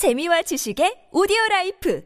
재미와 지식의 오디오 라이프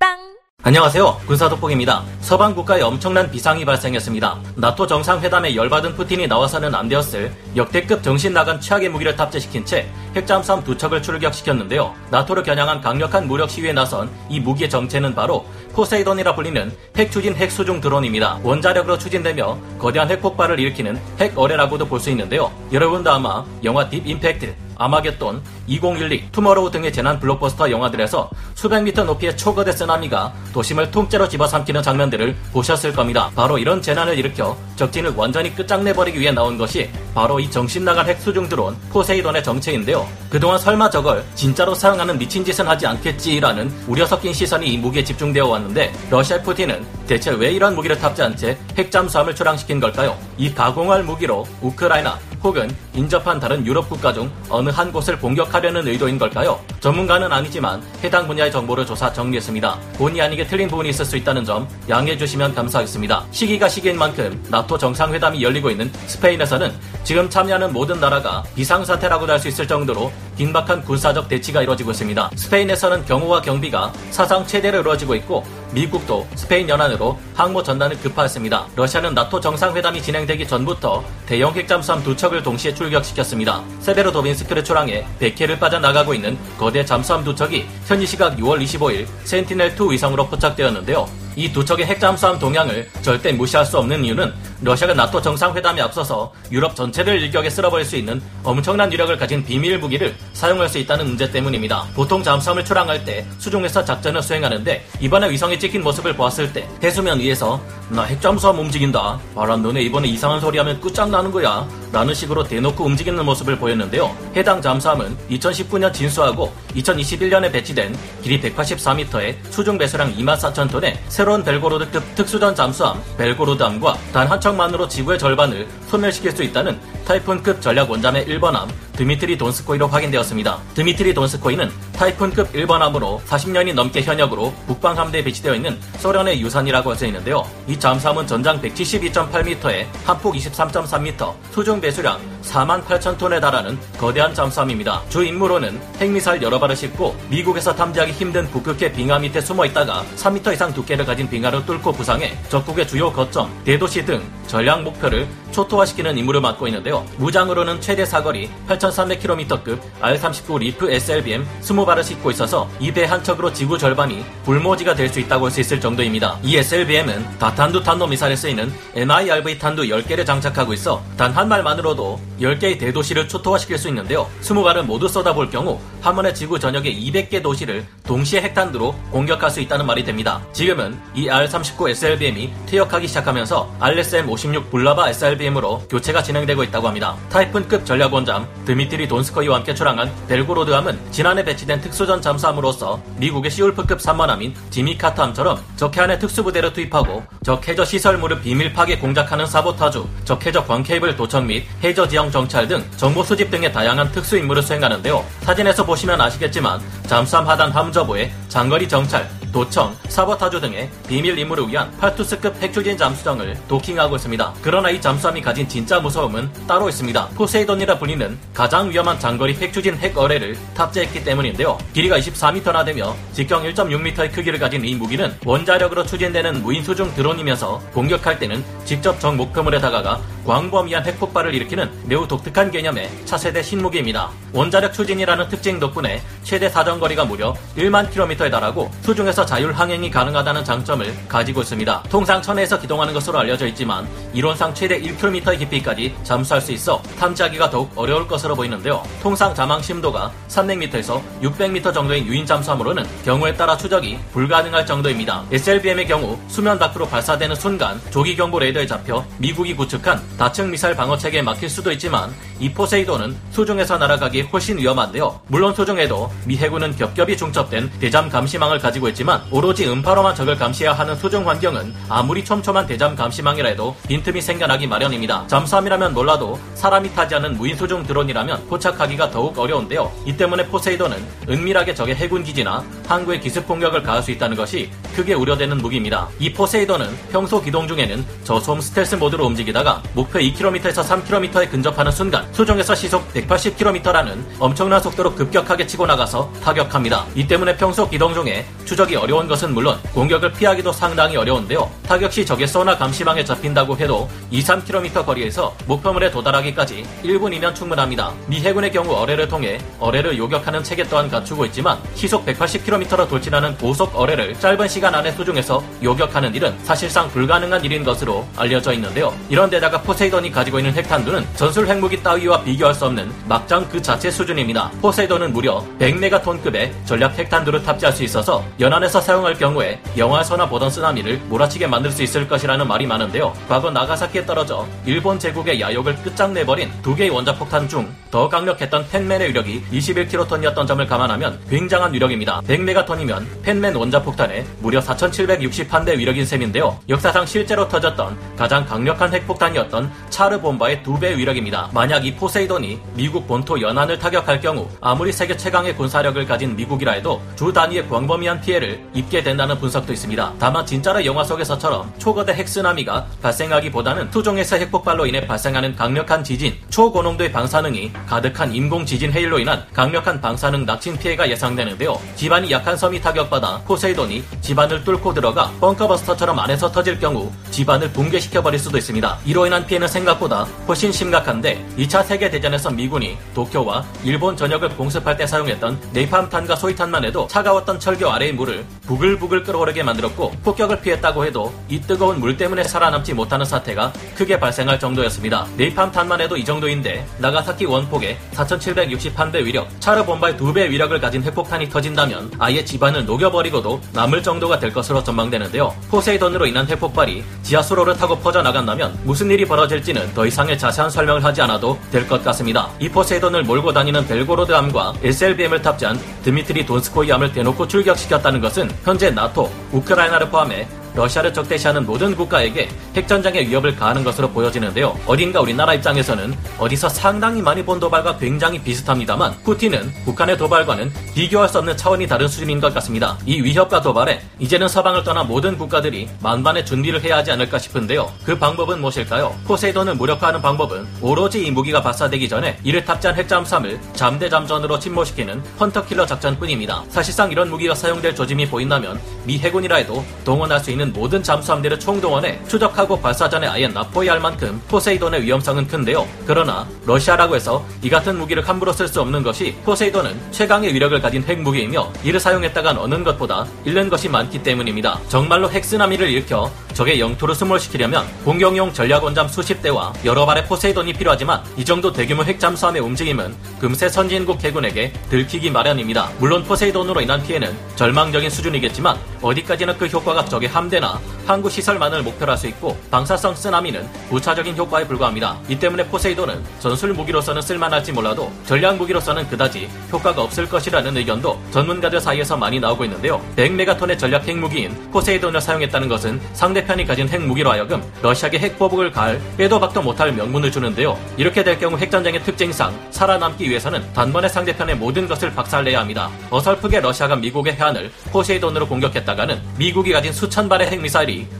팟빵 안녕하세요. 군사독복입니다. 서방 국가에 엄청난 비상이 발생했습니다. 나토 정상회담에 열받은 푸틴이 나와서는 안 되었을 역대급 정신 나간 최악의 무기를 탑재시킨 채 핵잠수함 두 척을 출격시켰는데요. 나토를 겨냥한 강력한 무력 시위에 나선 이 무기의 정체는 바로 포세이돈이라 불리는 핵 추진 핵 수중 드론입니다. 원자력으로 추진되며 거대한 핵 폭발을 일으키는 핵 어뢰라고도 볼 수 있는데요. 여러분도 아마 영화 딥 임팩트 아마겟돈, 2012, 투머로우 등의 재난 블록버스터 영화들에서 수백 미터 높이의 초거대 쓰나미가 도심을 통째로 집어삼키는 장면들을 보셨을 겁니다. 바로 이런 재난을 일으켜 적진을 완전히 끝장내버리기 위해 나온 것이 바로 이 정신나간 핵수중 드론 포세이돈의 정체인데요. 그동안 설마 저걸 진짜로 사용하는 미친 짓은 하지 않겠지라는 우려 섞인 시선이 이 무기에 집중되어 왔는데 러시아 푸틴은 대체 왜 이런 무기를 탑재한 채 핵잠수함을 출항시킨 걸까요? 이 가공할 무기로 우크라이나 혹은 인접한 다른 유럽 국가 중 어느 한 곳을 공격하려는 의도인 걸까요? 전문가는 아니지만 해당 분야의 정보를 조사 정리했습니다. 본의 아니게 틀린 부분이 있을 수 있다는 점 양해해 주시면 감사하겠습니다. 시기가 시기인 만큼 나토 정상회담이 열리고 있는 스페인에서는 지금 참여하는 모든 나라가 비상사태라고도 할수 있을 정도 로 긴박한 군사적 대치가 이루어지고 있습니다. 스페인에서는 경호와 경비가 사상 최대로 이루어지고 있고 미국도 스페인 연안으로 항모 전단을 급파했습니다. 러시아는 나토 정상회담이 진행되기 전부터 대형 핵잠수함 두 척을 동시에 출격시켰습니다. 세베로도빈스크를 출항해 100회를 빠져나가고 있는 거대 잠수함 두 척이 현지 시각 6월 25일 센티넬2 위성으로 포착되었는데요. 이 두 척의 핵잠수함 동향을 절대 무시할 수 없는 이유는 러시아가 나토 정상회담에 앞서서 유럽 전체를 일격에 쓸어버릴 수 있는 엄청난 위력을 가진 비밀 무기를 사용할 수 있다는 문제 때문입니다. 보통 잠수함을 출항할 때 수중에서 작전을 수행하는데 이번에 위성에 찍힌 모습을 보았을 때 해수면 위에서 나 핵잠수함 움직인다. 말한 너네 이번에 이상한 소리 하면 끝장나는 거야. 라는 식으로 대놓고 움직이는 모습을 보였는데요. 해당 잠수함은 2019년 진수하고 2021년에 배치된 길이 184m의 수중 배수량 24,000톤의 새로 운 벨고로드급 특수전 잠수함 벨고로드함과 단 한 척만으로 지구의 절반을 소멸시킬 수 있다는 타이푼급 전략 원잠의 1번함 드미트리 돈스코이로 확인되었습니다. 드미트리 돈스코이는 타이푼급 1번함으로 40년이 넘게 현역으로 북방 함대에 배치되어 있는 소련의 유산이라고 알려져 있는데요. 이 잠수함은 전장 172.8m에 함폭 23.3m, 수중 배수량 4만 8천 톤에 달하는 거대한 잠수함입니다. 주 임무로는 핵미사일 여러 발을 싣고 미국에서 탐지하기 힘든 북극해 빙하 밑에 숨어 있다가 3m 이상 두께를 가진 빙하를 뚫고 부상해 적국의 주요 거점, 대도시 등 전략 목표를 초토화시키는 임무를 맡고 있는데요. 무장으로는 최대 사거리 8,300km급 R-39 리프 SLBM 20발을 싣고 있어서 이 배 한 척으로 지구 절반이 불모지가 될 수 있다고 할 수 있을 정도입니다. 이 SLBM은 다탄두 탄도 미사일에 쓰이는 MIRV 탄두 10개를 장착하고 있어 단 한 발만으로도 10개의 대도시를 초토화시킬 수 있는데요. 20발을 모두 쏟아부을 경우 한 번에 지구 전역의 200개 도시를 동시에 핵탄두로 공격할 수 있다는 말이 됩니다. 지금은 이 R-39 SLBM이 퇴역하기 시작하면서 RSM-56 불라바 SLBM 으로 교체가 진행되고 있다고 합니다. 타이푼급 전략원잠 드미트리 돈스코이와 함께 출항한 벨고로드함은 지난해 배치된 특수전 잠수함으로서 미국의 시울프급 3번함인 지미카타함처럼 적해안에 특수부대를 투입하고 적 해저 시설물을 비밀 파괴 공작하는 사보타주, 적 해저 광케이블 도청 및 해저 지형 정찰 등 정보 수집 등의 다양한 특수 임무를 수행하는데요. 사진에서 보시면 아시겠지만 잠수함 하단 함저보에 장거리 정찰, 도청, 사보타주 등의 비밀 임무를 위한 팔투스급 핵추진 잠수정을 도킹하고 있습니다. 그러나 이 잠수함이 가진 진짜 무서움은 따로 있습니다. 포세이돈이라 불리는 가장 위험한 장거리 핵추진 핵어뢰를 탑재했기 때문인데요. 길이가 24m나 되며 직경 1.6m의 크기를 가진 이 무기는 원자력으로 추진되는 무인 수중 드론이면서 공격할 때는 직접 적 목표물에 다가가 광범위한 핵폭발을 일으키는 매우 독특한 개념의 차세대 신무기입니다. 원자력 추진이라는 특징 덕분에 최대 사정거리가 무려 1만 킬로미터에 달하고 수중에서 자율 항행이 가능하다는 장점을 가지고 있습니다. 통상 천에서 기동하는 것으로 알려져 있지만 이론상 최대 1km의 깊이까지 잠수할 수 있어 탐지하기가 더욱 어려울 것으로 보이는데요. 통상 자망 심도가 300m에서 600m 정도의 유인 잠수함으로는 경우에 따라 추적이 불가능할 정도입니다. SLBM의 경우 수면 밖으로 발사되는 순간 조기 경보 레이더에 잡혀 미국이 구축한 다층 미사일 방어 체계에 막힐 수도 있지만 이 포세이돈은 수중에서 날아가기 훨씬 위험한데요. 물론 수중에도 미 해군은 겹겹이 중첩된 대잠 감시망을 가지고 있지만 하지만 오로지 음파로만 적을 감시해야 하는 수중 환경은 아무리 촘촘한 대잠 감시망이라 해도 빈틈이 생겨나기 마련입니다. 잠수함이라면 몰라도 사람이 타지 않은 무인 수중 드론이라면 포착하기가 더욱 어려운데요. 이 때문에 포세이돈은 은밀하게 적의 해군 기지나 항구에 기습 공격을 가할 수 있다는 것이 크게 우려되는 무기입니다. 이 포세이돈은 평소 기동 중에는 저소음 스텔스 모드로 움직이다가 목표 2km에서 3km에 근접하는 순간 수중에서 시속 180km라는 엄청난 속도로 급격하게 치고 나가서 타격합니다. 이 때문에 평소 기동 중에 추적이 어려운 것은 물론 공격을 피하기도 상당히 어려운데요. 타격 시 적의 소나 감시망에 잡힌다고 해도 2, 3km 거리에서 목표물에 도달하기까지 1분이면 충분합니다. 미 해군의 경우 어뢰를 통해 어뢰를 요격하는 체계 또한 갖추고 있지만 시속 180km로 돌진하는 고속 어뢰를 짧은 시간 안에 수중에서 요격하는 일은 사실상 불가능한 일인 것으로 알려져 있는데요. 이런 데다가 포세이돈이 가지고 있는 핵탄두는 전술 핵무기 따위와 비교할 수 없는 막장 그 자체 수준입니다. 포세이돈은 무려 100메가톤급의 전략 핵탄두를 탑재할 수 있어서 연안에 서 사용할 경우에 영화에서나 보던 쓰나미를 몰아치게 만들 수 있을 것이라는 말이 많은데요. 과거 나가사키에 떨어져 일본 제국의 야욕을 끝장내버린 두 개의 원자폭탄 중 더 강력했던 펜맨의 위력이 21킬로톤이었던 점을 감안하면 굉장한 위력입니다. 100메가톤이면 팻맨 원자폭탄의 무려 4,761배 위력인 셈인데요. 역사상 실제로 터졌던 가장 강력한 핵폭탄이었던 차르 봄바의 두 배의 위력입니다. 만약 이 포세이돈이 미국 본토 연안을 타격할 경우 아무리 세계 최강의 군사력을 가진 미국이라 해도 주 단위의 광범위한 피해를 입게 된다는 분석도 있습니다. 다만 진짜로 영화 속에서처럼 초거대 핵쓰나미가 발생하기보다는 수중에서 핵폭발로 인해 발생하는 강력한 지진, 초고농도의 방사능이 가득한 인공 지진 해일로 인한 강력한 방사능 낙진 피해가 예상되는데요. 지반이 약한 섬이 타격받아 포세이돈이 지반을 뚫고 들어가 벙커버스터처럼 안에서 터질 경우 지반을 붕괴시켜버릴 수도 있습니다. 이로 인한 피해는 생각보다 훨씬 심각한데 2차 세계대전에서 미군이 도쿄와 일본 전역을 공습할 때 사용했던 네이팜탄과 소이탄만 해도 차가웠던 철교 아래의 물을 부글부글 끓어오르게 만들었고 폭격을 피했다고 해도 이 뜨거운 물 때문에 살아남지 못하는 사태가 크게 발생할 정도였습니다. 네이팜탄만 해도 이 정도인데 나가사키 원폭의 4,761배 위력, 차르 봄바의 2배 위력을 가진 핵폭탄이 터진다면 아예 지반을 녹여버리고도 남을 정도가 될 것으로 전망되는데요. 포세이돈으로 인한 핵폭발이 지하수로를 타고 퍼져나간다면 무슨 일이 벌어질지는 더 이상의 자세한 설명을 하지 않아도 될 것 같습니다. 이 포세이돈을 몰고 다니는 벨고로드 함과 SLBM을 탑재한 드미트리 돈스코이 함을 대놓고 출격시켰다는 것은 현재 나토, 우크라이나를 포함해 러시아를 적대시하는 모든 국가에게 핵전쟁의 위협을 가하는 것으로 보여지는데요. 어딘가 우리나라 입장에서는 어디서 상당히 많이 본 도발과 굉장히 비슷합니다만 푸틴은 북한의 도발과는 비교할 수 없는 차원이 다른 수준인 것 같습니다. 이 위협과 도발에 이제는 서방을 떠난 모든 국가들이 만반의 준비를 해야 하지 않을까 싶은데요. 그 방법은 무엇일까요? 포세이돈을 무력화하는 방법은 오로지 이 무기가 발사되기 전에 이를 탑재한 핵잠수함을 잠대잠전으로 침몰시키는 hunter killer 작전뿐입니다. 사실상 이런 무기가 사용될 조짐이 보인다면 미 해군이라 해도 동원할 수 있는 모든 잠수함들을 총동원해 추적하고 발사 전에 아예 나포해야 할 만큼 포세이돈의 위험성은 큰데요. 그러나 러시아라고 해서 이 같은 무기를 함부로 쓸 수 없는 것이 포세이돈은 최강의 위력을 가진 핵무기이며 이를 사용했다간 얻는 것보다 잃는 것이 많기 때문입니다. 정말로 핵쓰나미를 일으켜 적의 영토를 수몰시키려면 공격용 전략원잠 수십 대와 여러 발의 포세이돈이 필요하지만 이 정도 대규모 핵잠수함의 움직임은 금세 선진국 해군에게 들키기 마련입니다. 물론 포세이돈으로 인한 피해는 절망적인 수준이겠지만 어디까지나 그 효과가 적의 함대나 항구 시설만을 목표로 할 수 있고 방사성 쓰나미는 부차적인 효과에 불과합니다. 이 때문에 포세이돈은 전술 무기로서는 쓸만할지 몰라도 전략 무기로서는 그다지 효과가 없을 것이라는 의견도 전문가들 사이에서 많이 나오고 있는데요. 100메가톤의 전략 핵무기인 포세이돈을 사용했다는 것은 상대편이 가진 핵무기로 하여금 러시아계 핵보복을 가할 빼도 박도 못할 명분을 주는데요. 이렇게 될 경우 핵전쟁의 특징상 살아남기 위해서는 단번에 상대편의 모든 것을 박살내야 합니다. 어설프게 러시아가 미국의 해안을 포세이돈으로 공격했다가는 미국이 가진 수천 발의 핵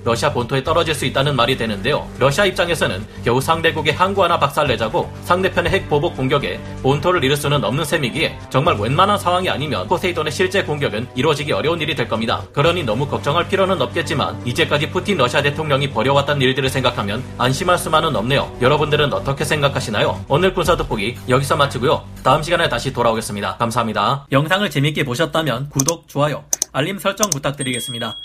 러시아 본토에 떨어질 수 있다는 말이 되는데요. 러시아 입장에서는 겨우 상대국의 항구 하나 박살내자고 상대편의 핵 보복 공격에 본토를 잃을 수는 없는 셈이기에 정말 웬만한 상황이 아니면 포세이돈의 실제 공격은 이루어지기 어려운 일이 될 겁니다. 그러니 너무 걱정할 필요는 없겠지만 이제까지 푸틴 러시아 대통령이 벌여왔던 일들을 생각하면 안심할 수만은 없네요. 여러분들은 어떻게 생각하시나요? 오늘 군사 돋보기 여기서 마치고요. 다음 시간에 다시 돌아오겠습니다. 감사합니다. 영상을 재밌게 보셨다면 구독, 좋아요, 알림 설정 부탁드리겠습니다.